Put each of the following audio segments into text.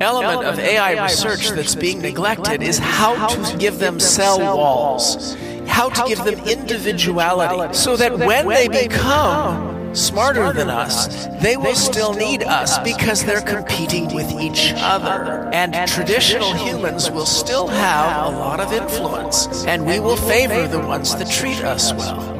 element of AI research that's being neglected is how to give them cell walls, how to give them individuality, so that when they become smarter than us, they will still need us because they're competing with each other. And traditional humans will still have a lot of influence, and we will favor the ones that treat us well.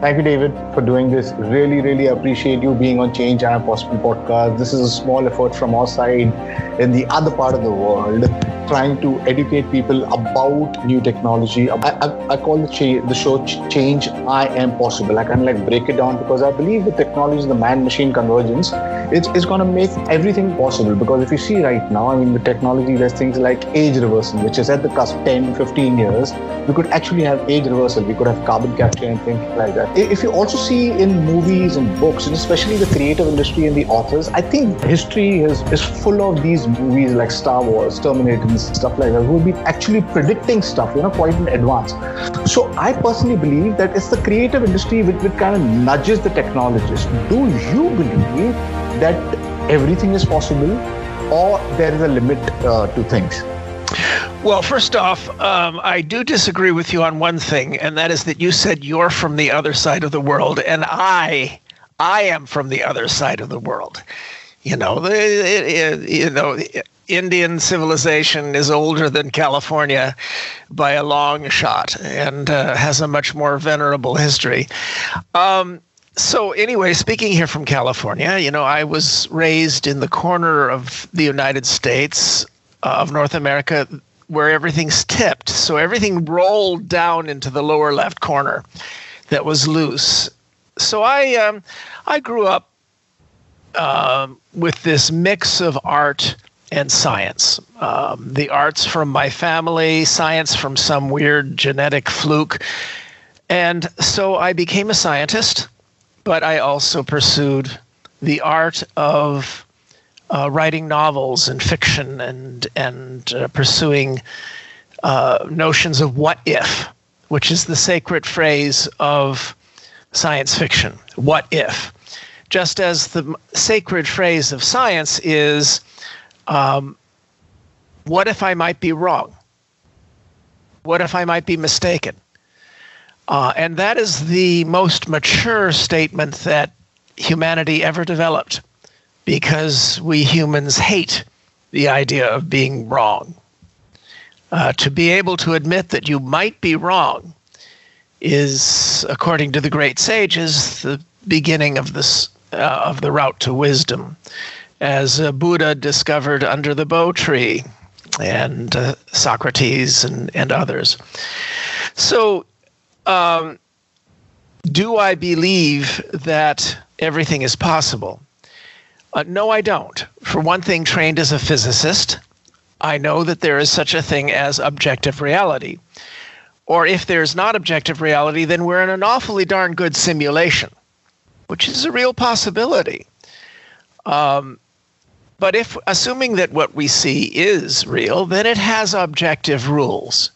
Thank you, David, for doing this. Really, really appreciate you being on Change I Am Possible podcast. This is a small effort from our side in the other part of the world trying to educate people about new technology. I, I, I call the, cha- the show Change I Am Possible. I kind of like break it down because I believe the technology, the man machine convergence, it's, it's going to make everything possible. Because if you see right now, I mean, the technology, there's things like age reversal, which is at the cusp 10, 15 years. We could actually have age reversal, we could have carbon capture and things like that. If you also see in movies and books, and especially the creative industry and the authors, I think history is, is full of these movies like Star Wars, Terminator, stuff like that, who will be actually predicting stuff, you know, quite in advance. So I personally believe that it's the creative industry which, which kind of nudges the technologists. Do you believe that everything is possible or there is a limit uh, to things? Well, first off, um, I do disagree with you on one thing, and that is that you said you're from the other side of the world, and I, I am from the other side of the world. You know, it, it, you know, Indian civilization is older than California by a long shot and uh, has a much more venerable history. Um, so, anyway, speaking here from California, you know, I was raised in the corner of the United States uh, of North America where everything's tipped. So, everything rolled down into the lower left corner that was loose. So, I, um, I grew up um, with this mix of art and science. Um, the arts from my family, science from some weird genetic fluke. And so I became a scientist, but I also pursued the art of uh, writing novels and fiction and, and uh, pursuing uh, notions of what if, which is the sacred phrase of science fiction. What if? Just as the sacred phrase of science is um, what if I might be wrong? What if I might be mistaken? Uh, and that is the most mature statement that humanity ever developed because we humans hate the idea of being wrong. Uh, to be able to admit that you might be wrong is, according to the great sages, the beginning of this uh, of the route to wisdom as uh, Buddha discovered under the bo tree, and uh, Socrates and, and others. So, um, do I believe that everything is possible? Uh, no, I don't. For one thing, trained as a physicist, I know that there is such a thing as objective reality. Or if there's not objective reality, then we're in an awfully darn good simulation, which is a real possibility. Um, but if assuming that what we see is real, then it has objective rules.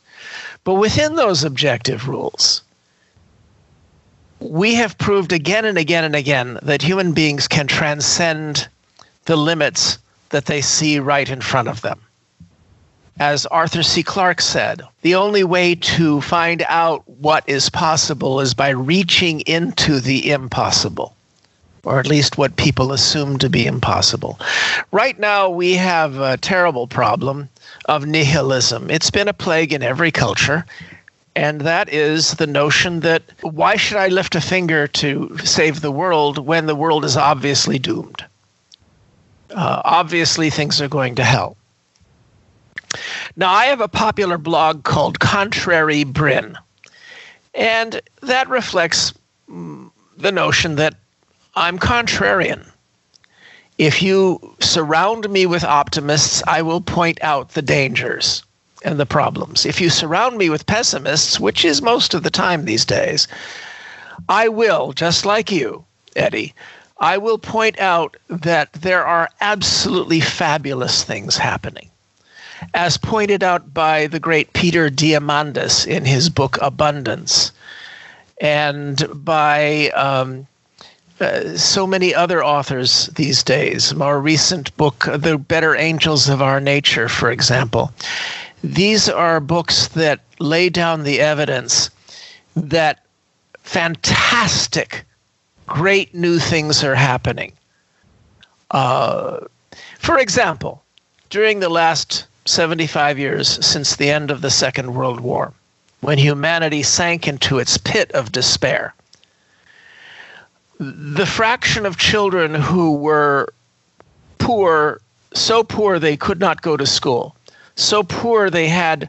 But within those objective rules, we have proved again and again and again that human beings can transcend the limits that they see right in front of them. As Arthur C. Clarke said, the only way to find out what is possible is by reaching into the impossible or at least what people assume to be impossible. Right now, we have a terrible problem of nihilism. It's been a plague in every culture. And that is the notion that why should I lift a finger to save the world when the world is obviously doomed? Uh, obviously, things are going to hell. Now, I have a popular blog called Contrary Brin, and that reflects mm, the notion that I'm contrarian. If you surround me with optimists, I will point out the dangers and the problems. If you surround me with pessimists, which is most of the time these days, I will, just like you, Eddie, I will point out that there are absolutely fabulous things happening. As pointed out by the great Peter Diamandis in his book Abundance, and by um, uh, so many other authors these days. More recent book, The Better Angels of Our Nature, for example. These are books that lay down the evidence that fantastic, great new things are happening. Uh, for example, during the last 75 years since the end of the Second World War, when humanity sank into its pit of despair, the fraction of children who were poor, so poor they could not go to school, so poor they had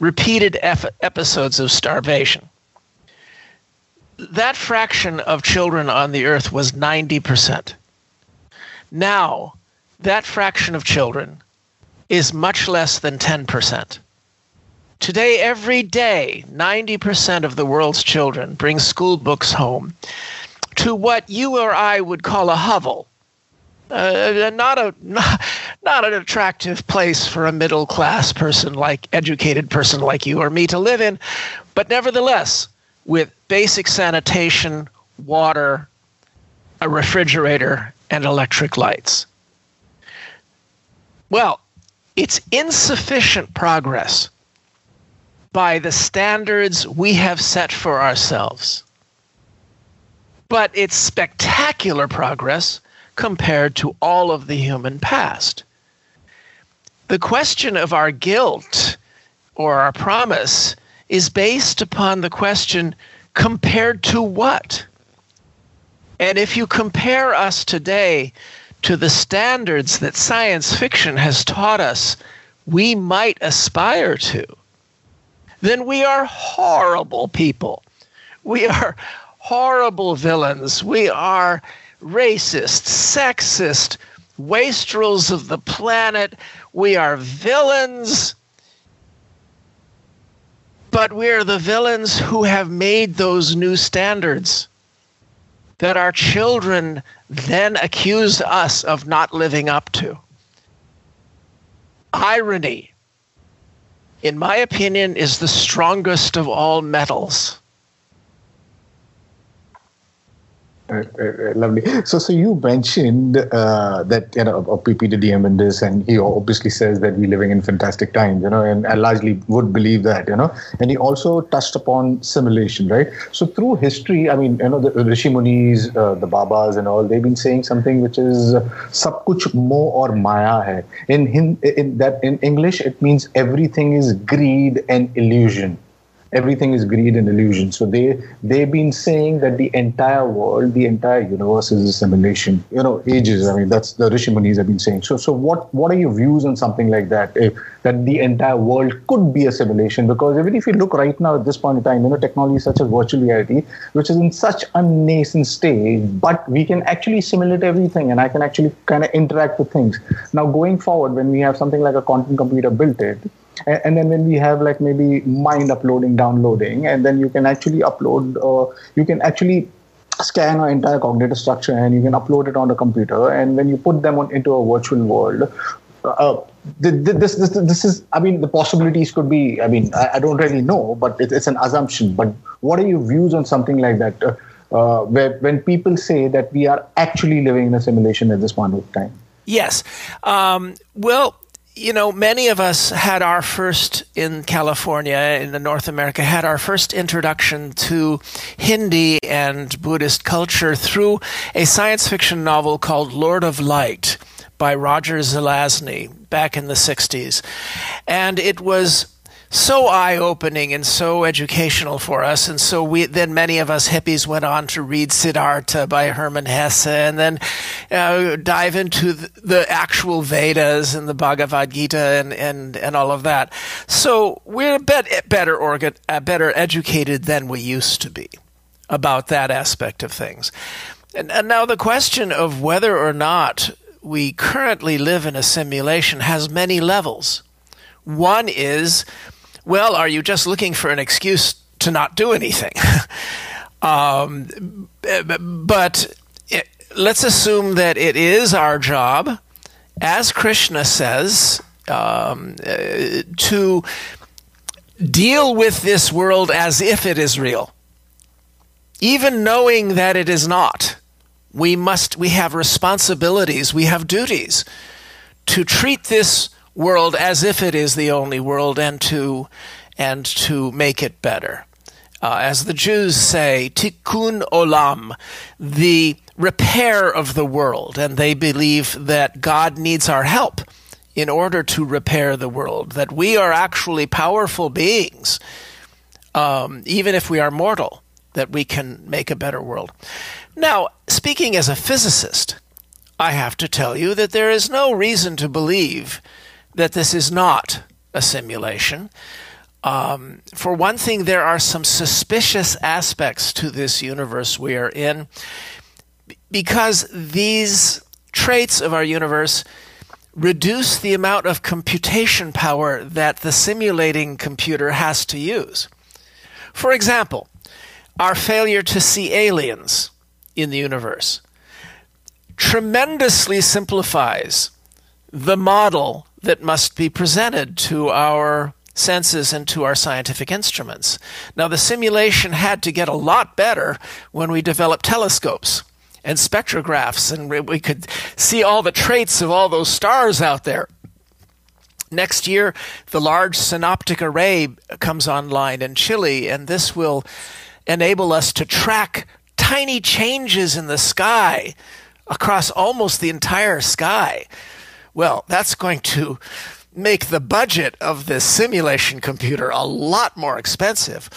repeated episodes of starvation. That fraction of children on the earth was 90%. Now, that fraction of children is much less than 10%. Today, every day, 90% of the world's children bring school books home to what you or I would call a hovel. Uh, not a not, not an attractive place for a middle class person like educated person like you or me to live in, but nevertheless, with basic sanitation, water, a refrigerator, and electric lights. Well, it's insufficient progress by the standards we have set for ourselves. But it's spectacular progress compared to all of the human past. The question of our guilt or our promise is based upon the question compared to what? And if you compare us today to the standards that science fiction has taught us we might aspire to, then we are horrible people. We are horrible villains. We are racist, sexist, wastrels of the planet. We are villains. But we're the villains who have made those new standards that our children then accuse us of not living up to. Irony, in my opinion, is the strongest of all metals. Uh, uh, lovely. So, so you mentioned uh, that you know Peter Diamandis, and he obviously says that we're living in fantastic times, you know, and I largely would believe that, you know. And he also touched upon simulation, right? So, through history, I mean, you know, the Rishi Munis, uh, the Babas, and all, they've been saying something which is "sab kuch mo or maya hai." In, in in that in English, it means everything is greed and illusion everything is greed and illusion. So they they've been saying that the entire world, the entire universe is a simulation. You know, ages. I mean, that's the Rishi Munis have been saying. So so what what are your views on something like that? If that the entire world could be a simulation, because even if you look right now at this point in time, you know, technology such as virtual reality, which is in such a nascent stage, but we can actually simulate everything, and I can actually kind of interact with things. Now going forward, when we have something like a quantum computer built in and, and, then when we have like maybe mind uploading downloading and then you can actually upload or you can actually scan our entire cognitive structure and you can upload it on the computer. And when you put them on, into a virtual world uh, this, this, this is i mean the possibilities could be i mean i, I don't really know but it, it's an assumption. But what are your views on something like that uh, uh, where when people say that we are actually living in a simulation at this point of time? Yes. Um, well you know, many of us had our first in California, in North America, had our first introduction to Hindi and Buddhist culture through a science fiction novel called Lord of Light by Roger Zelazny back in the 60s. And it was so eye-opening and so educational for us. And so we then many of us hippies went on to read siddhartha by hermann hesse and then uh, dive into the, the, actual vedas and the bhagavad gita and, and, and all of that. So we're a bit better organ, uh, better educated than we used to be about that aspect of things. And, and now the question of whether or not we currently live in a simulation has many levels. One is well, are you just looking for an excuse to not do anything? um, but it, let's assume that it is our job, as Krishna says, um, uh, to deal with this world as if it is real, even knowing that it is not. We must we have responsibilities, we have duties to treat this world as if it is the only world and to and to make it better. Uh, as the Jews say, tikkun olam, the repair of the world, and they believe that God needs our help in order to repair the world, that we are actually powerful beings, um, even if we are mortal, that we can make a better world. Now, speaking as a physicist, I have to tell you that there is no reason to believe that this is not a simulation. Um, for one thing, there are some suspicious aspects to this universe we are in because these traits of our universe reduce the amount of computation power that the simulating computer has to use. For example, our failure to see aliens in the universe tremendously simplifies the model that must be presented to our senses and to our scientific instruments. Now, the simulation had to get a lot better when we developed telescopes and spectrographs, and we could see all the traits of all those stars out there. Next year, the Large Synoptic Array comes online in Chile, and this will enable us to track tiny changes in the sky across almost the entire sky. Well, that's going to make the budget of this simulation computer a lot more expensive.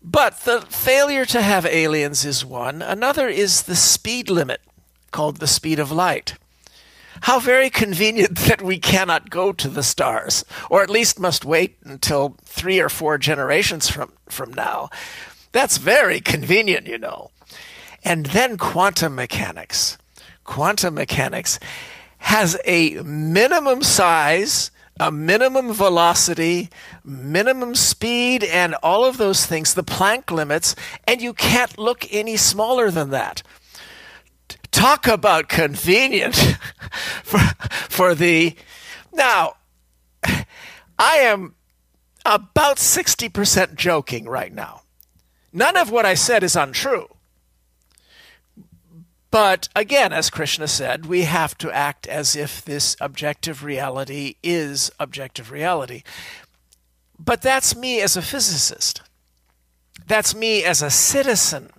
But the failure to have aliens is one. Another is the speed limit, called the speed of light. How very convenient that we cannot go to the stars, or at least must wait until three or four generations from, from now. That's very convenient, you know. And then quantum mechanics. Quantum mechanics has a minimum size a minimum velocity, minimum speed, and all of those things, the Planck limits, and you can't look any smaller than that. Talk about convenient for, for the. Now, I am about 60% joking right now. None of what I said is untrue. But again, as Krishna said, we have to act as if this objective reality is objective reality. But that's me as a physicist. That's me as a citizen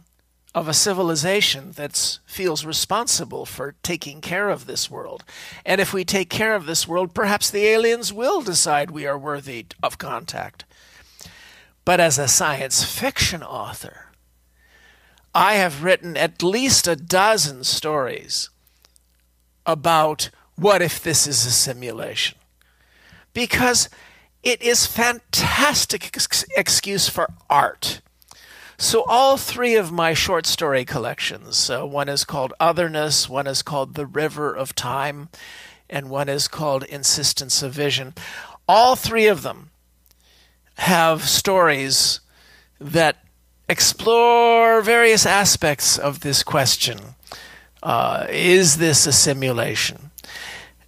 of a civilization that feels responsible for taking care of this world. And if we take care of this world, perhaps the aliens will decide we are worthy of contact. But as a science fiction author, I have written at least a dozen stories about what if this is a simulation. Because it is fantastic ex- excuse for art. So all three of my short story collections, uh, one is called Otherness, one is called The River of Time, and one is called Insistence of Vision. All three of them have stories that explore various aspects of this question. Uh, is this a simulation?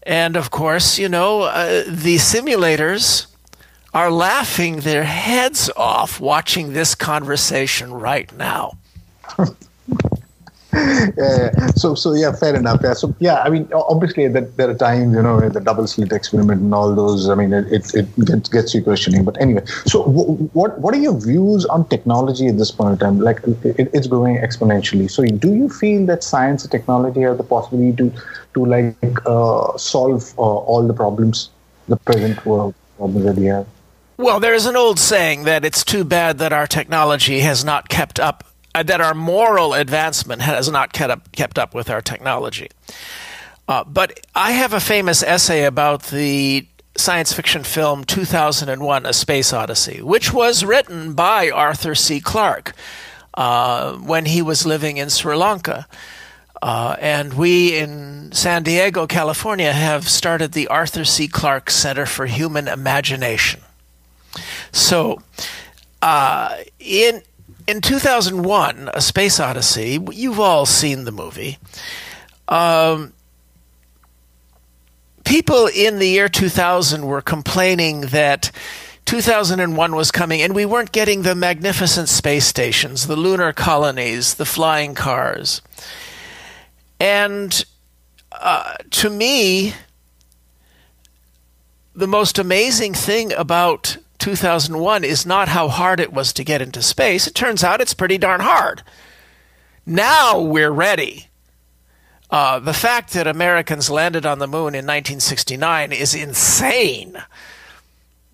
And of course, you know, uh, the simulators are laughing their heads off watching this conversation right now. yeah, so so yeah, fair enough. Yeah, so yeah, I mean, obviously there, there are times you know the double slit experiment and all those. I mean, it it, it gets, you questioning. But anyway, so w- what what are your views on technology at this point in time? Like it, it's growing exponentially. So do you feel that science and technology have the possibility to to like uh, solve uh, all the problems, the present world problems that we have? Well, there's an old saying that it's too bad that our technology has not kept up uh, that our moral advancement has not kept up, kept up with our technology. Uh, but I have a famous essay about the science fiction film 2001 A Space Odyssey, which was written by Arthur C. Clarke uh, when he was living in Sri Lanka. Uh, and we in San Diego, California, have started the Arthur C. Clarke Center for Human Imagination. So, uh, in in 2001, A Space Odyssey, you've all seen the movie. Um, people in the year 2000 were complaining that 2001 was coming and we weren't getting the magnificent space stations, the lunar colonies, the flying cars. And uh, to me, the most amazing thing about 2001 is not how hard it was to get into space. It turns out it's pretty darn hard. Now we're ready. Uh, the fact that Americans landed on the moon in 1969 is insane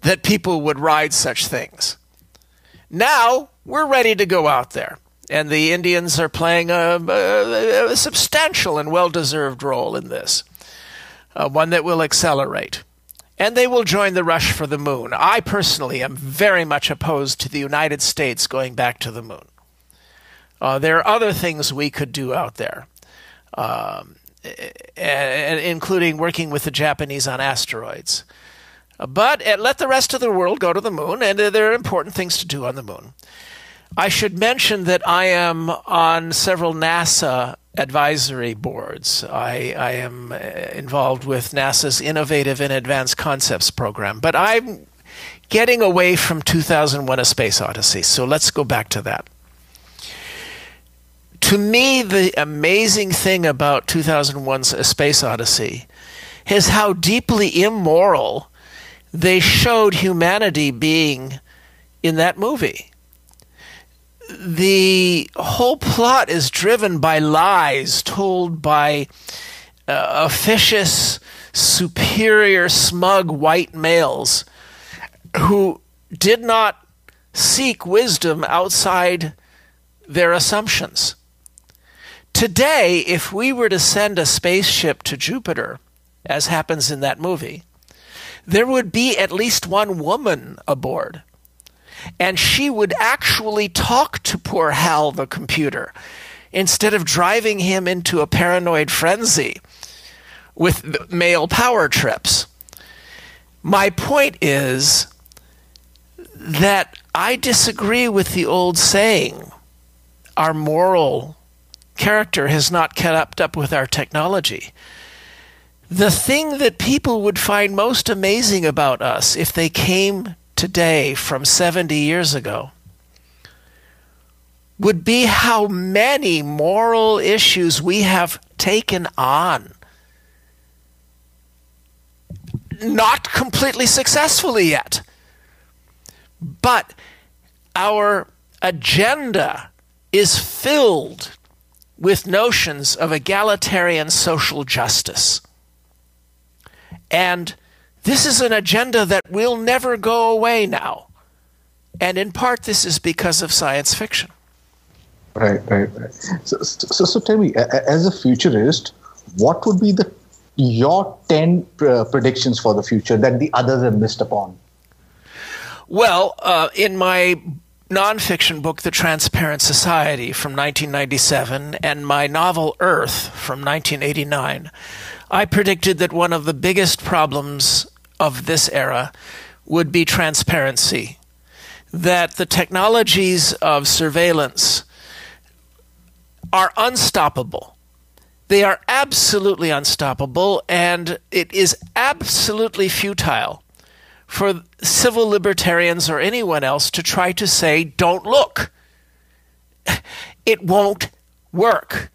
that people would ride such things. Now we're ready to go out there. And the Indians are playing a, a, a substantial and well deserved role in this, uh, one that will accelerate. And they will join the rush for the moon. I personally am very much opposed to the United States going back to the moon. Uh, there are other things we could do out there, um, and, including working with the Japanese on asteroids. But uh, let the rest of the world go to the moon, and uh, there are important things to do on the moon. I should mention that I am on several NASA advisory boards. I, I am uh, involved with NASA's Innovative and Advanced Concepts program, but I'm getting away from 2001 A Space Odyssey, so let's go back to that. To me, the amazing thing about 2001's A Space Odyssey is how deeply immoral they showed humanity being in that movie. The whole plot is driven by lies told by uh, officious, superior, smug white males who did not seek wisdom outside their assumptions. Today, if we were to send a spaceship to Jupiter, as happens in that movie, there would be at least one woman aboard. And she would actually talk to poor Hal the computer instead of driving him into a paranoid frenzy with male power trips. My point is that I disagree with the old saying our moral character has not kept up with our technology the thing that people would find most amazing about us if they came today from 70 years ago would be how many moral issues we have taken on. Not completely successfully yet, but our agenda is filled with notions of egalitarian social justice. And this is an agenda that will never go away now. And in part, this is because of science fiction. Right, right, right. So, so, so tell me, as a futurist, what would be the your 10 uh, predictions for the future that the others have missed upon? Well, uh, in my nonfiction book, The Transparent Society from 1997, and my novel Earth from 1989, I predicted that one of the biggest problems of this era would be transparency, that the technologies of surveillance are unstoppable. They are absolutely unstoppable, and it is absolutely futile for civil libertarians or anyone else to try to say, don't look. It won't work.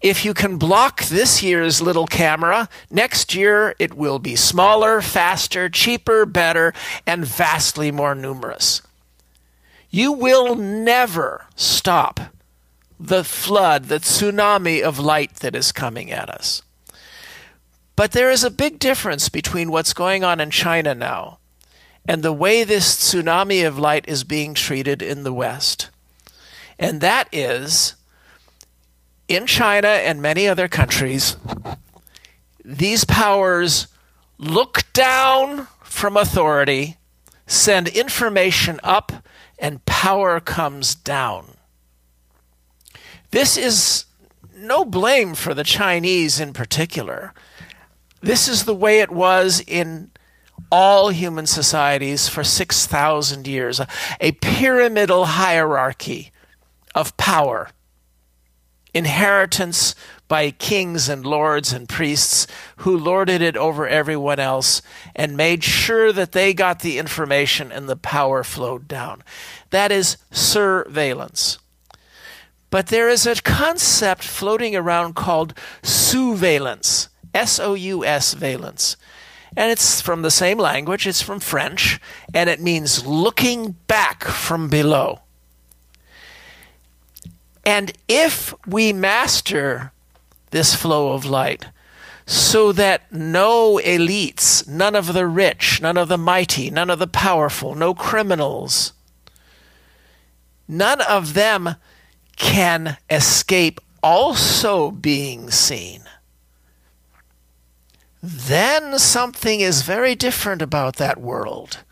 If you can block this year's little camera, next year it will be smaller, faster, cheaper, better, and vastly more numerous. You will never stop the flood, the tsunami of light that is coming at us. But there is a big difference between what's going on in China now and the way this tsunami of light is being treated in the West. And that is in China and many other countries, these powers look down from authority, send information up, and power comes down. This is no blame for the Chinese in particular. This is the way it was in all human societies for 6,000 years a pyramidal hierarchy of power inheritance by kings and lords and priests who lorded it over everyone else and made sure that they got the information and the power flowed down. That is surveillance. But there is a concept floating around called sousveillance, S O U S valence. And it's from the same language, it's from French, and it means looking back from below. And if we master this flow of light, so that no elites, none of the rich, none of the mighty, none of the powerful, no criminals, none of them can escape also being seen. Then something is very different about that world.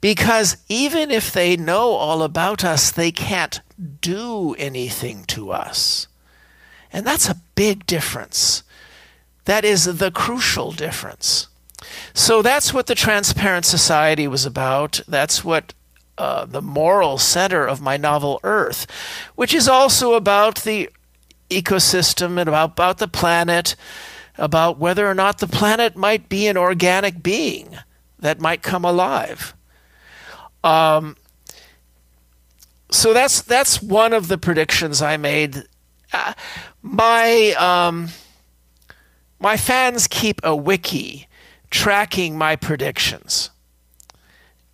Because even if they know all about us, they can't do anything to us. And that's a big difference. That is the crucial difference. So that's what the Transparent Society was about. That's what uh, the moral center of my novel Earth, which is also about the ecosystem and about, about the planet, about whether or not the planet might be an organic being that might come alive. Um, so that's that's one of the predictions I made. Uh, my um, my fans keep a wiki tracking my predictions,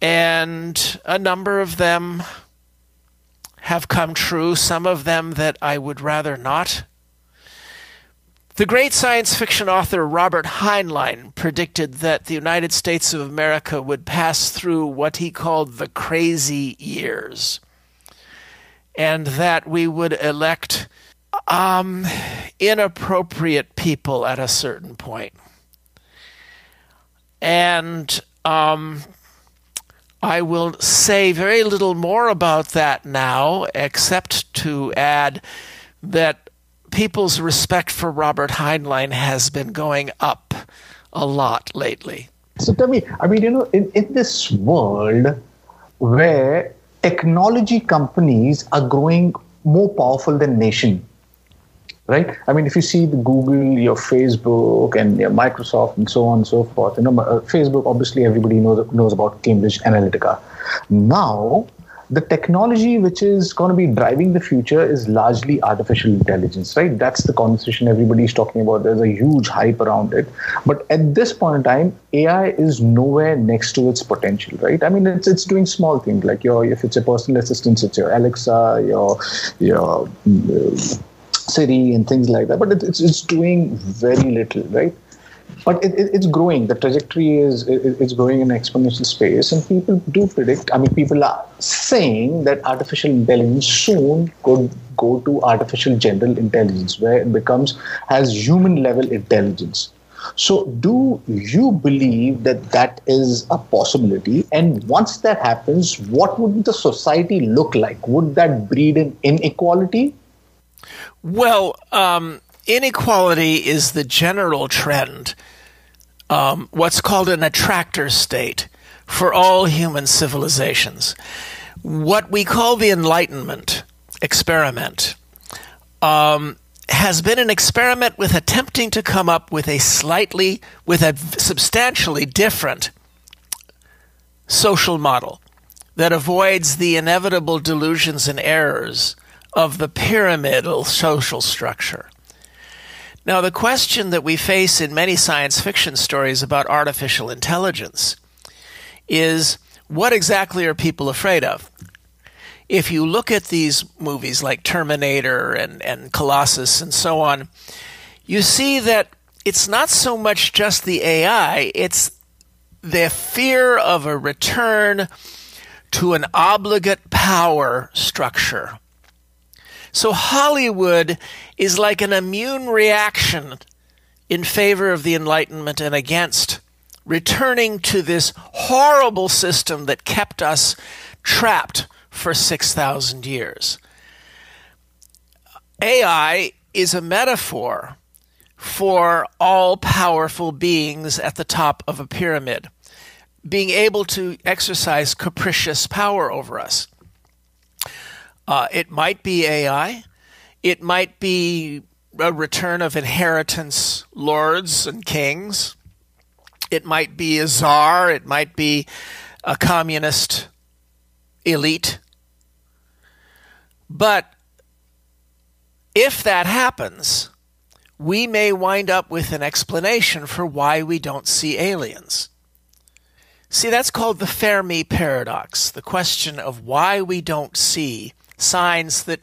and a number of them have come true, some of them that I would rather not. The great science fiction author Robert Heinlein predicted that the United States of America would pass through what he called the crazy years, and that we would elect um, inappropriate people at a certain point. And um, I will say very little more about that now, except to add that people's respect for Robert Heinlein has been going up a lot lately. So tell me, I mean, you know, in, in this world where technology companies are growing more powerful than nation, right? I mean, if you see the Google, your Facebook, and your Microsoft, and so on and so forth, you know, uh, Facebook, obviously everybody knows knows about Cambridge Analytica. Now, the technology which is going to be driving the future is largely artificial intelligence, right? That's the conversation everybody's talking about. There's a huge hype around it. But at this point in time, AI is nowhere next to its potential, right? I mean, it's it's doing small things like your if it's a personal assistant, it's your Alexa, your your uh, Siri and things like that. But it's it's doing very little, right? But it, it, it's growing. The trajectory is it, it's growing in exponential space, and people do predict. I mean, people are saying that artificial intelligence soon could go to artificial general intelligence, where it becomes has human level intelligence. So, do you believe that that is a possibility? And once that happens, what would the society look like? Would that breed in inequality? Well, um, inequality is the general trend, um, what's called an attractor state for all human civilizations. What we call the Enlightenment experiment um, has been an experiment with attempting to come up with a slightly, with a substantially different social model that avoids the inevitable delusions and errors of the pyramidal social structure. Now, the question that we face in many science fiction stories about artificial intelligence is what exactly are people afraid of? If you look at these movies like Terminator and, and Colossus and so on, you see that it's not so much just the AI, it's the fear of a return to an obligate power structure so Hollywood is like an immune reaction in favor of the Enlightenment and against returning to this horrible system that kept us trapped for 6,000 years. AI is a metaphor for all powerful beings at the top of a pyramid, being able to exercise capricious power over us. Uh, it might be AI. It might be a return of inheritance lords and kings. It might be a czar. It might be a communist elite. But if that happens, we may wind up with an explanation for why we don't see aliens. See, that's called the Fermi paradox, the question of why we don't see signs that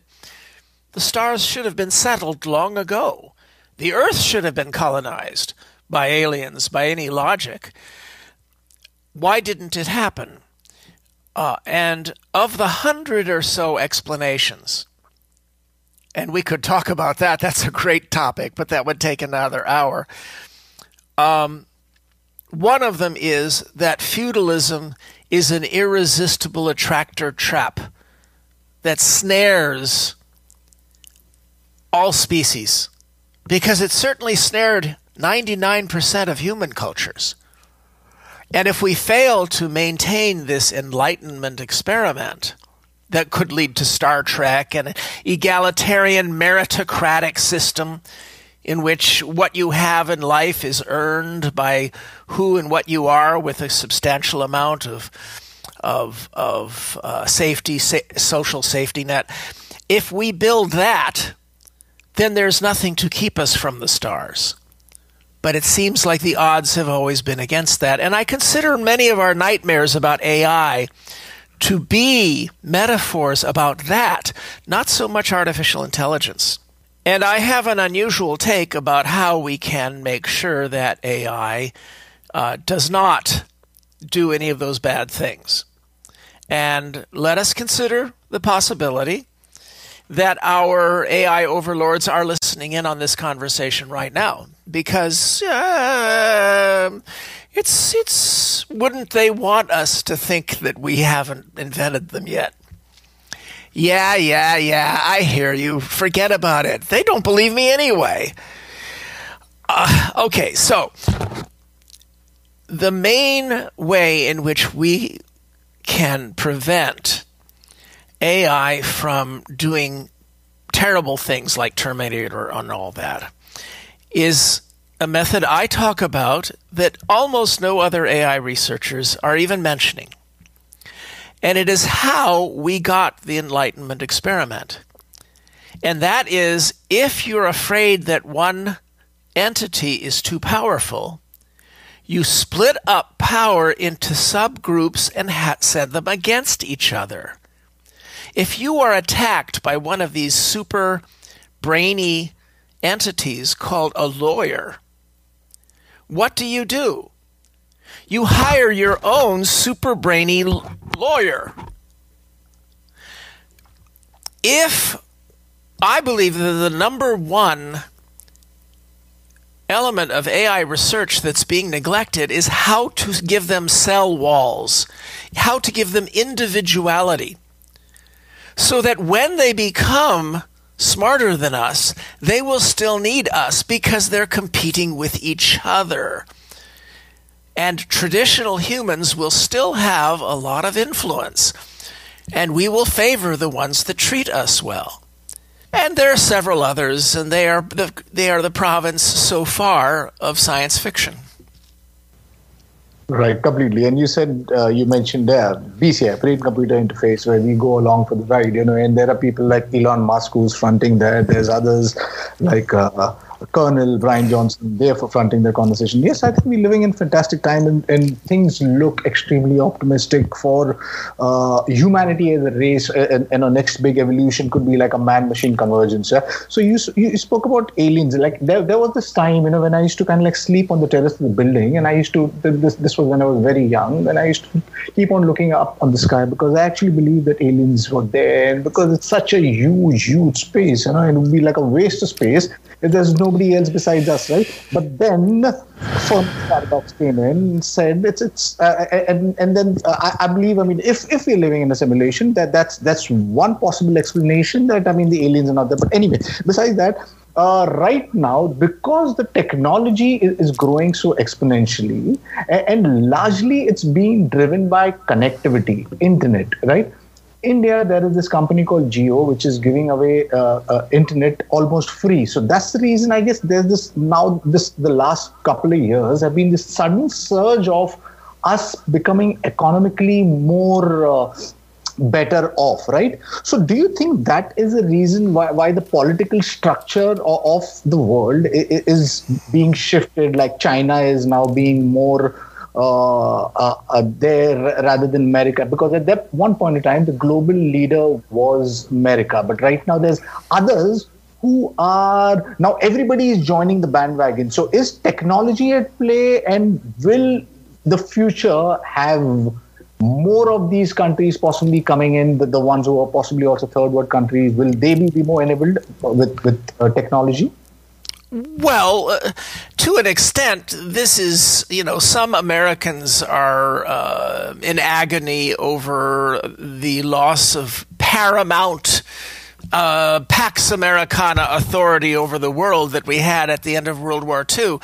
the stars should have been settled long ago. The Earth should have been colonized by aliens by any logic. Why didn't it happen? Uh, and of the hundred or so explanations, and we could talk about that, that's a great topic, but that would take another hour. Um, one of them is that feudalism is an irresistible attractor trap that snares all species because it certainly snared 99% of human cultures. And if we fail to maintain this enlightenment experiment that could lead to Star Trek and an egalitarian meritocratic system in which what you have in life is earned by who and what you are with a substantial amount of of of uh, safety sa- social safety net if we build that then there's nothing to keep us from the stars. But it seems like the odds have always been against that. And i consider many of our nightmares about ai to be metaphors about that not so much artificial intelligence. And I have an unusual take about how we can make sure that AI uh, does not do any of those bad things. And let us consider the possibility that our AI overlords are listening in on this conversation right now, because uh, it's it's wouldn't they want us to think that we haven't invented them yet? Yeah, yeah, yeah, I hear you. Forget about it. They don't believe me anyway. Uh, okay, so the main way in which we can prevent AI from doing terrible things like Terminator and all that is a method I talk about that almost no other AI researchers are even mentioning. And it is how we got the Enlightenment experiment. And that is if you're afraid that one entity is too powerful, you split up power into subgroups and ha- set them against each other. If you are attacked by one of these super brainy entities called a lawyer, what do you do? You hire your own super brainy lawyer. If I believe that the number one element of AI research that's being neglected is how to give them cell walls, how to give them individuality, so that when they become smarter than us, they will still need us because they're competing with each other. And traditional humans will still have a lot of influence, and we will favor the ones that treat us well. And there are several others, and they are the, they are the province so far of science fiction. Right, completely. And you said uh, you mentioned there BCI, brain computer interface, where we go along for the ride, you know. And there are people like Elon Musk who's fronting that. There's others like uh, Kernel Bryan Johnson there for fronting the conversation. Yes, I think we're living in fantastic time and, and things look extremely optimistic for uh, humanity as a race. And, and our next big evolution could be like a man-machine convergence. Yeah? So you you spoke about aliens. Like there, there was this time, you know, when I used to kind of like sleep on the terrace of the building, and I used to this this was when I was very young, and I used to keep on looking up on the sky because I actually believe that aliens were there, and because it's such a huge, huge space, you know, it would be like a waste of space if there's nobody else besides us, right? But then Fermi paradox came in and said it's it's uh, and and then uh, I, I, believe I mean if if we're living in a simulation that that's that's one possible explanation that I mean the aliens are not there. But anyway, besides that. Uh, right now, because the technology is, is growing so exponentially, and, and largely it's being driven by connectivity, internet, right? India, there is this company called Jio, which is giving away uh, uh, internet almost free. So that's the reason I guess there's this now. This the last couple of years have been this sudden surge of us becoming economically more uh, better off, right? So, do you think that is a reason why, why the political structure of, of the world is being shifted? Like China is now being more uh, uh, uh, there rather than America, because at that one point in time, the global leader was America, but right now there's others who are now everybody is joining the bandwagon. So, is technology at play, and will the future have more of these countries possibly coming in, the, the ones who are possibly also third world countries, will they be, be more enabled with, with uh, technology? Well, uh, to an extent, this is, you know, some Americans are uh, in agony over the loss of paramount uh, Pax Americana authority over the world that we had at the end of World War II. Uh,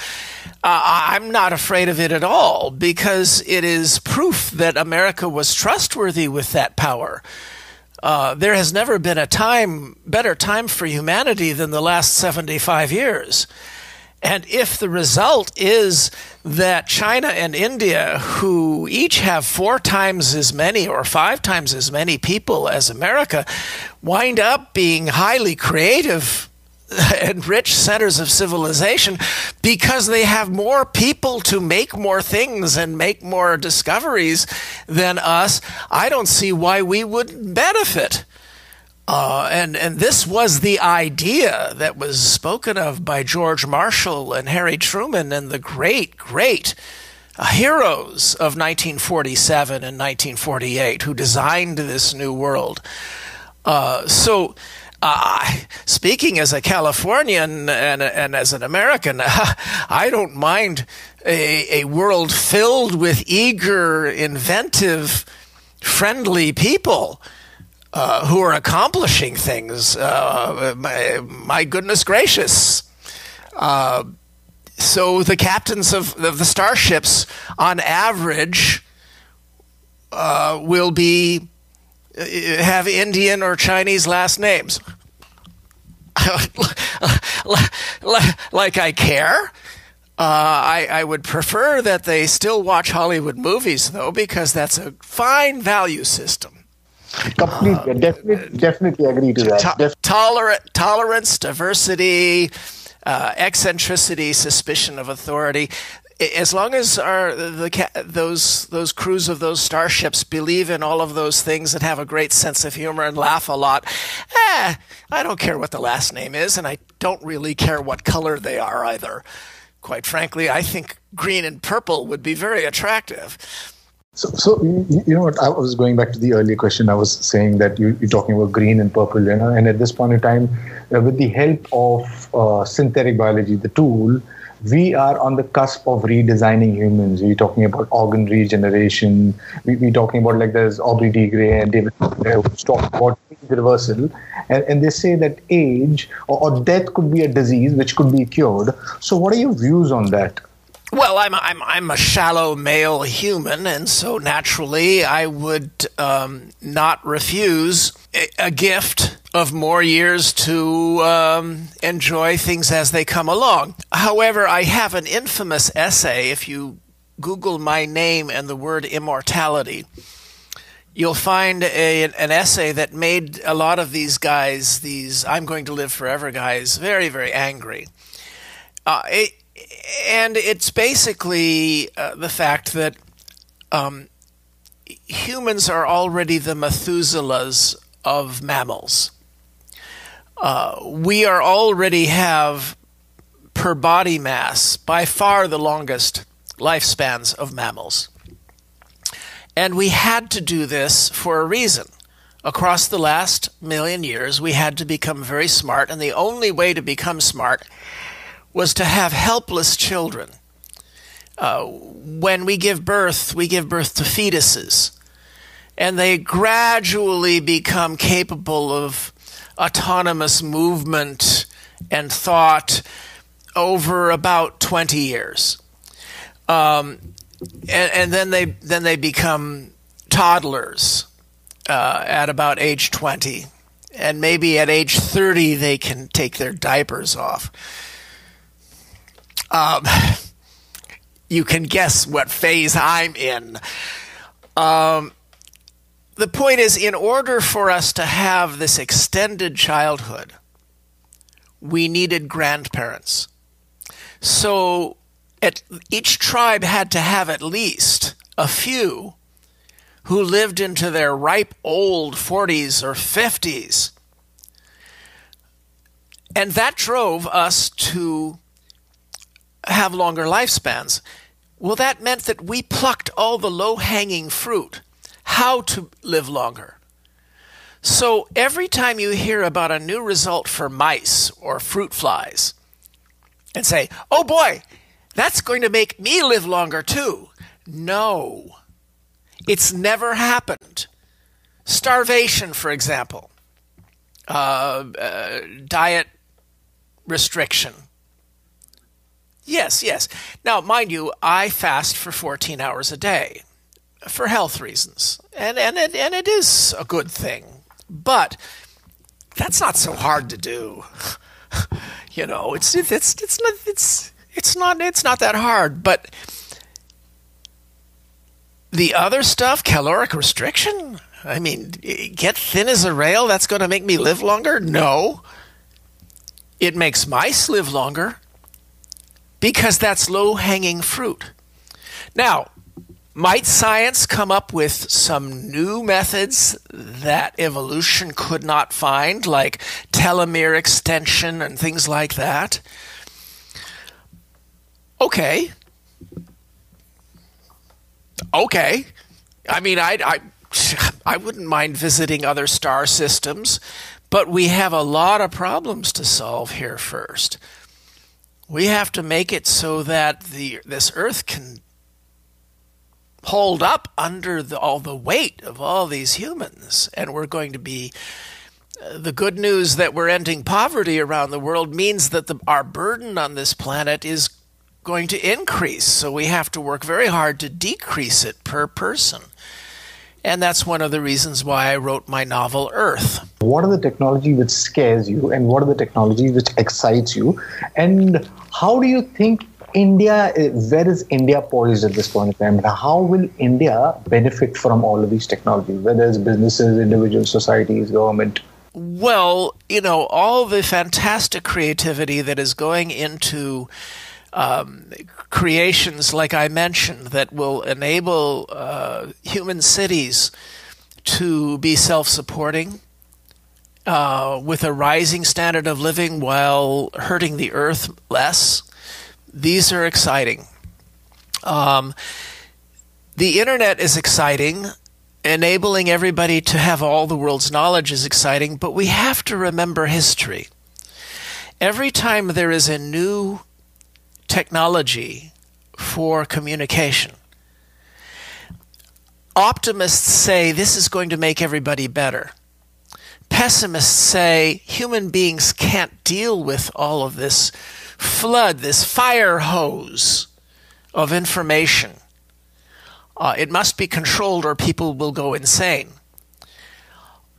I'm not afraid of it at all because it is proof that America was trustworthy with that power. Uh, there has never been a time, better time for humanity than the last 75 years. And if the result is that China and India, who each have four times as many or five times as many people as America, wind up being highly creative and rich centers of civilization because they have more people to make more things and make more discoveries than us, I don't see why we wouldn't benefit. Uh, and and this was the idea that was spoken of by George Marshall and Harry Truman and the great great heroes of 1947 and 1948 who designed this new world. Uh, so. Uh, speaking as a Californian and, and as an American, I don't mind a, a world filled with eager, inventive, friendly people uh, who are accomplishing things. Uh, my, my, goodness gracious. Uh, so the captains of, of, the starships, on average, uh, will be have Indian or Chinese last names. like I care. Uh, I, I, would prefer that they still watch Hollywood movies, though, because that's a fine value system. Completely, uh, definitely, definitely agree to that. To- tolerant, tolerance, diversity, uh, eccentricity, suspicion of authority. As long as our the those those crews of those starships believe in all of those things and have a great sense of humor and laugh a lot, eh, I don't care what the last name is, and I don't really care what color they are either. Quite frankly, I think green and purple would be very attractive. So, so you know what? I was going back to the earlier question. I was saying that you, are talking about green and purple, you know, and at this point in time, uh, with the help of uh, synthetic biology, the tool, we are on the cusp of redesigning humans. We're talking about organ regeneration. We, we're talking about like there's Aubrey de Grey and David who talk about reversal, and, and they say that age or, or death could be a disease which could be cured. So, what are your views on that? Well, I'm I'm I'm a shallow male human, and so naturally I would um, not refuse a, a, gift of more years to um, enjoy things as they come along. However, I have an infamous essay. If you Google my name and the word immortality, you'll find a, an essay that made a lot of these guys, these I'm going to live forever guys, very very angry. Uh, it, and it's basically uh, the fact that um, humans are already the Methuselahs of mammals. Uh, we are already have per body mass by far the longest lifespans of mammals. And we had to do this for a reason. Across the last million years, we had to become very smart, and the only way to become smart was to have helpless children. Uh, when we give birth, we give birth to fetuses, and they gradually become capable of autonomous movement and thought over about 20 years. Um, and, and, then they then they become toddlers uh, at about age 20 and maybe at age 30 they can take their diapers off um, you can guess what phase I'm in. Um, the point is, in order for us to have this extended childhood, we needed grandparents. So at, each tribe had to have at least a few who lived into their ripe old 40s or 50s. And that drove us to have longer lifespans. Well, that meant that we plucked all the low hanging fruit, how to live longer. So every time you hear about a new result for mice or fruit flies, and say, oh boy, that's going to make me live longer too. No, it's never happened. Starvation, for example, uh, uh, diet restriction. Yes, yes. Now, mind you, I fast for 14 hours a day for health reasons, and and it, and it is a good thing. But that's not so hard to do. you know, it's it's it's not it's it's not it's not that hard. But the other stuff, caloric restriction. I mean, get thin as a rail. That's going to make me live longer. No, it makes mice live longer because that's low hanging fruit. Now, might science come up with some new methods that evolution could not find, like telomere extension and things like that? Okay. Okay. I mean, I, I, I wouldn't mind visiting other star systems, but we have a lot of problems to solve here first. We have to make it so that the this Earth can hold up under the, all the weight of all these humans. And we're going to be. Uh, the good news that we're ending poverty around the world means that the, our burden on this planet is going to increase. So we have to work very hard to decrease it per person. And that's one of the reasons why I wrote my novel Earth. What are the technology which scares you, and what are the technology which excites you? And how do you think India, where is India poised at this point in time? How will India benefit from all of these technologies, whether it's businesses, individuals, societies, government? Well, you know, all the fantastic creativity that is going into um, creations, like I mentioned, that will enable uh, human cities to be self supporting. Uh, with a rising standard of living while hurting the earth less these are exciting. Um, the internet is exciting. Enabling everybody to have all the world's knowledge is exciting, but we have to remember history. Every time there is a new technology for communication, optimists say this is going to make everybody better. Pessimists say human beings can't deal with all of this flood, this fire hose of information. Uh, it must be controlled or people will go insane.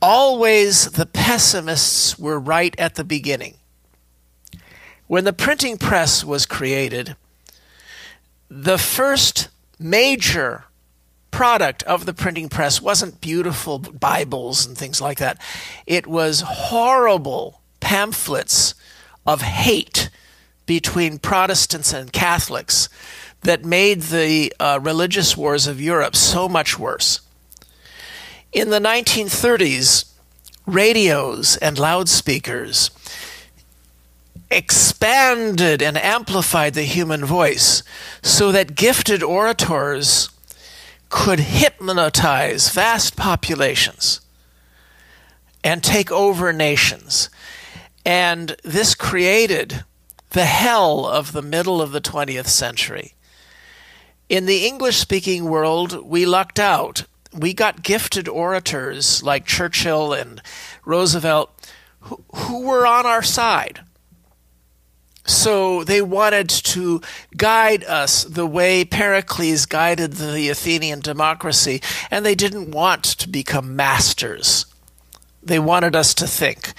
Always the pessimists were right at the beginning. When the printing press was created, the first major product of the printing press wasn't beautiful Bibles and things like that. It was horrible pamphlets of hate between Protestants and Catholics that made the uh, religious wars of Europe so much worse. In the 1930s, radios and loudspeakers expanded and amplified the human voice so that gifted orators could hypnotize vast populations and take over nations. And this created the hell of the middle of the 20th century. In the English speaking world, we lucked out. We got gifted orators like Churchill and Roosevelt who, who were on our side. So they wanted to guide us the way Pericles guided the Athenian democracy, and they didn't want to become masters. They wanted us to think.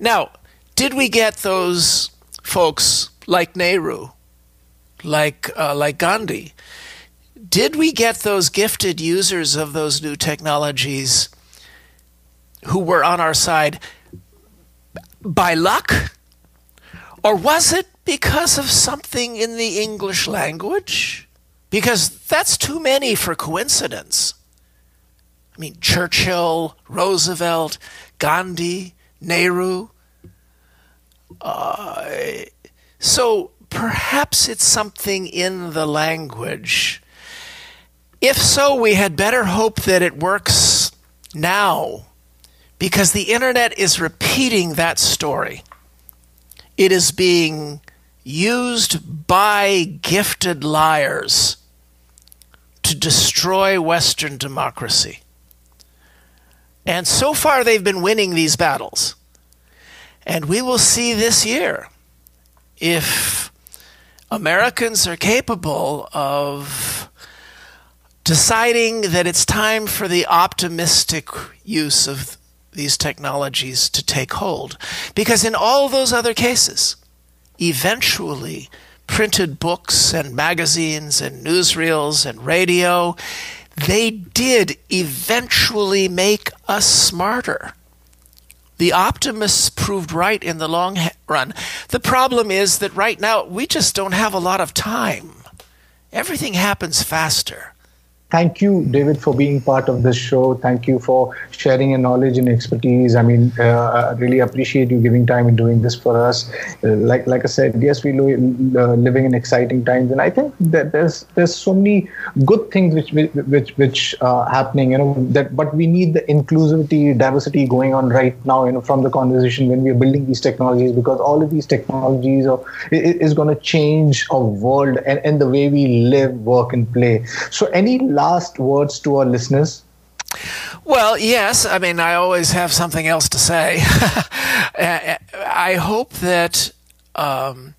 Now, did we get those folks like Nehru, like uh, like Gandhi? did we get those gifted users of those new technologies who were on our side by luck? Or was it because of something in the English language? Because that's too many for coincidence. I mean, Churchill, Roosevelt, Gandhi, Nehru. Uh, so perhaps it's something in the language. If so, we had better hope that it works now because the internet is repeating that story. It is being used by gifted liars to destroy Western democracy. And so far, they've been winning these battles. And we will see this year if Americans are capable of deciding that it's time for the optimistic use of these technologies to take hold. Because in all those other cases, eventually printed books and magazines and newsreels and radio, they did eventually make us smarter. The optimists proved right in the long run. The problem is that right now we just don't have a lot of time. Everything happens faster thank you, David, for being part of this show. Thank you for sharing your knowledge and expertise. I mean, uh, I really appreciate you giving time and doing this for us. Uh, like like I said, yes, we are uh, living in exciting times, and I think that there's there's so many good things which which which are happening. You know that, but we need the inclusivity, diversity going on right now. You know, from the conversation when we are building these technologies, because all of these technologies are is going to change our world and, and the way we live, work, and play. So any last words to our listeners? Well, yes. I mean, I always have something else to say. I hope that um,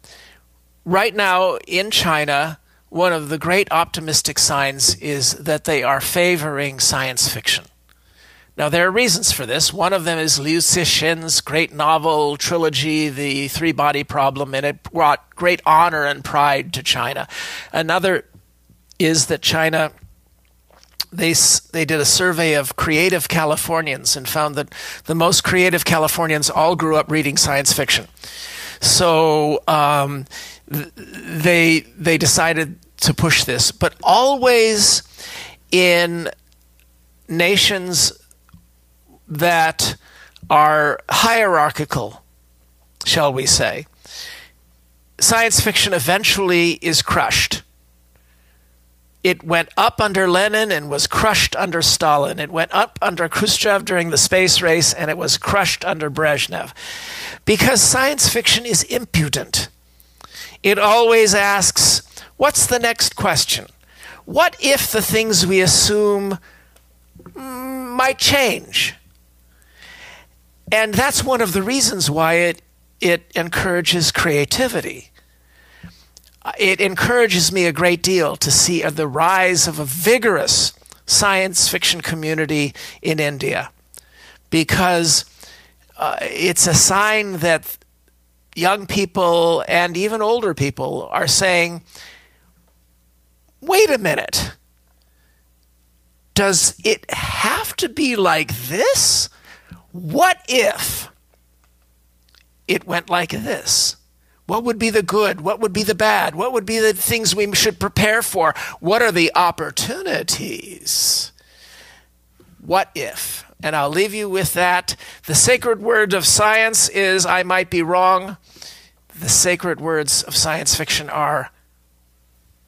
right now in China, one of the great optimistic signs is that they are favoring science fiction. Now, there are reasons for this. One of them is Liu Cixin's great novel trilogy, The Three Body Problem, and it brought great honor and pride to China. Another is that China they they did a survey of creative Californians and found that the most creative Californians all grew up reading science fiction. So um, they they decided to push this, but always in nations that are hierarchical, shall we say. Science fiction eventually is crushed it went up under Lenin and was crushed under Stalin. It went up under Khrushchev during the space race and it was crushed under Brezhnev. Because science fiction is impudent. It always asks, what's the next question? What if the things we assume mm, might change? And that's one of the reasons why it, it encourages creativity it encourages me a great deal to see the rise of a vigorous science fiction community in India because uh, it's a sign that young people and even older people are saying, wait a minute, does it have to be like this? What if it went like this? What would be the good? What would be the bad? What would be the things we should prepare for? What are the opportunities? What if? And I'll leave you with that. The sacred word of science is I might be wrong. The sacred words of science fiction are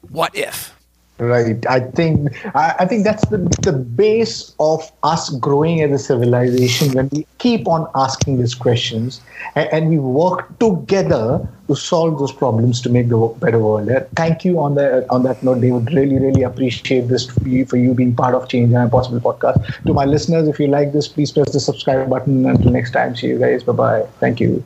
what if? Right. I think I, I, think that's the, the base of us growing as a civilization when we keep on asking these questions and, and we work together to solve those problems to make the better world. Uh, thank you on that on that note, David. Really, really appreciate this for you, for you being part of Change and Possible podcast. To my listeners, if you like this, please press the subscribe button. Until next time, see you guys. Bye bye. Thank you.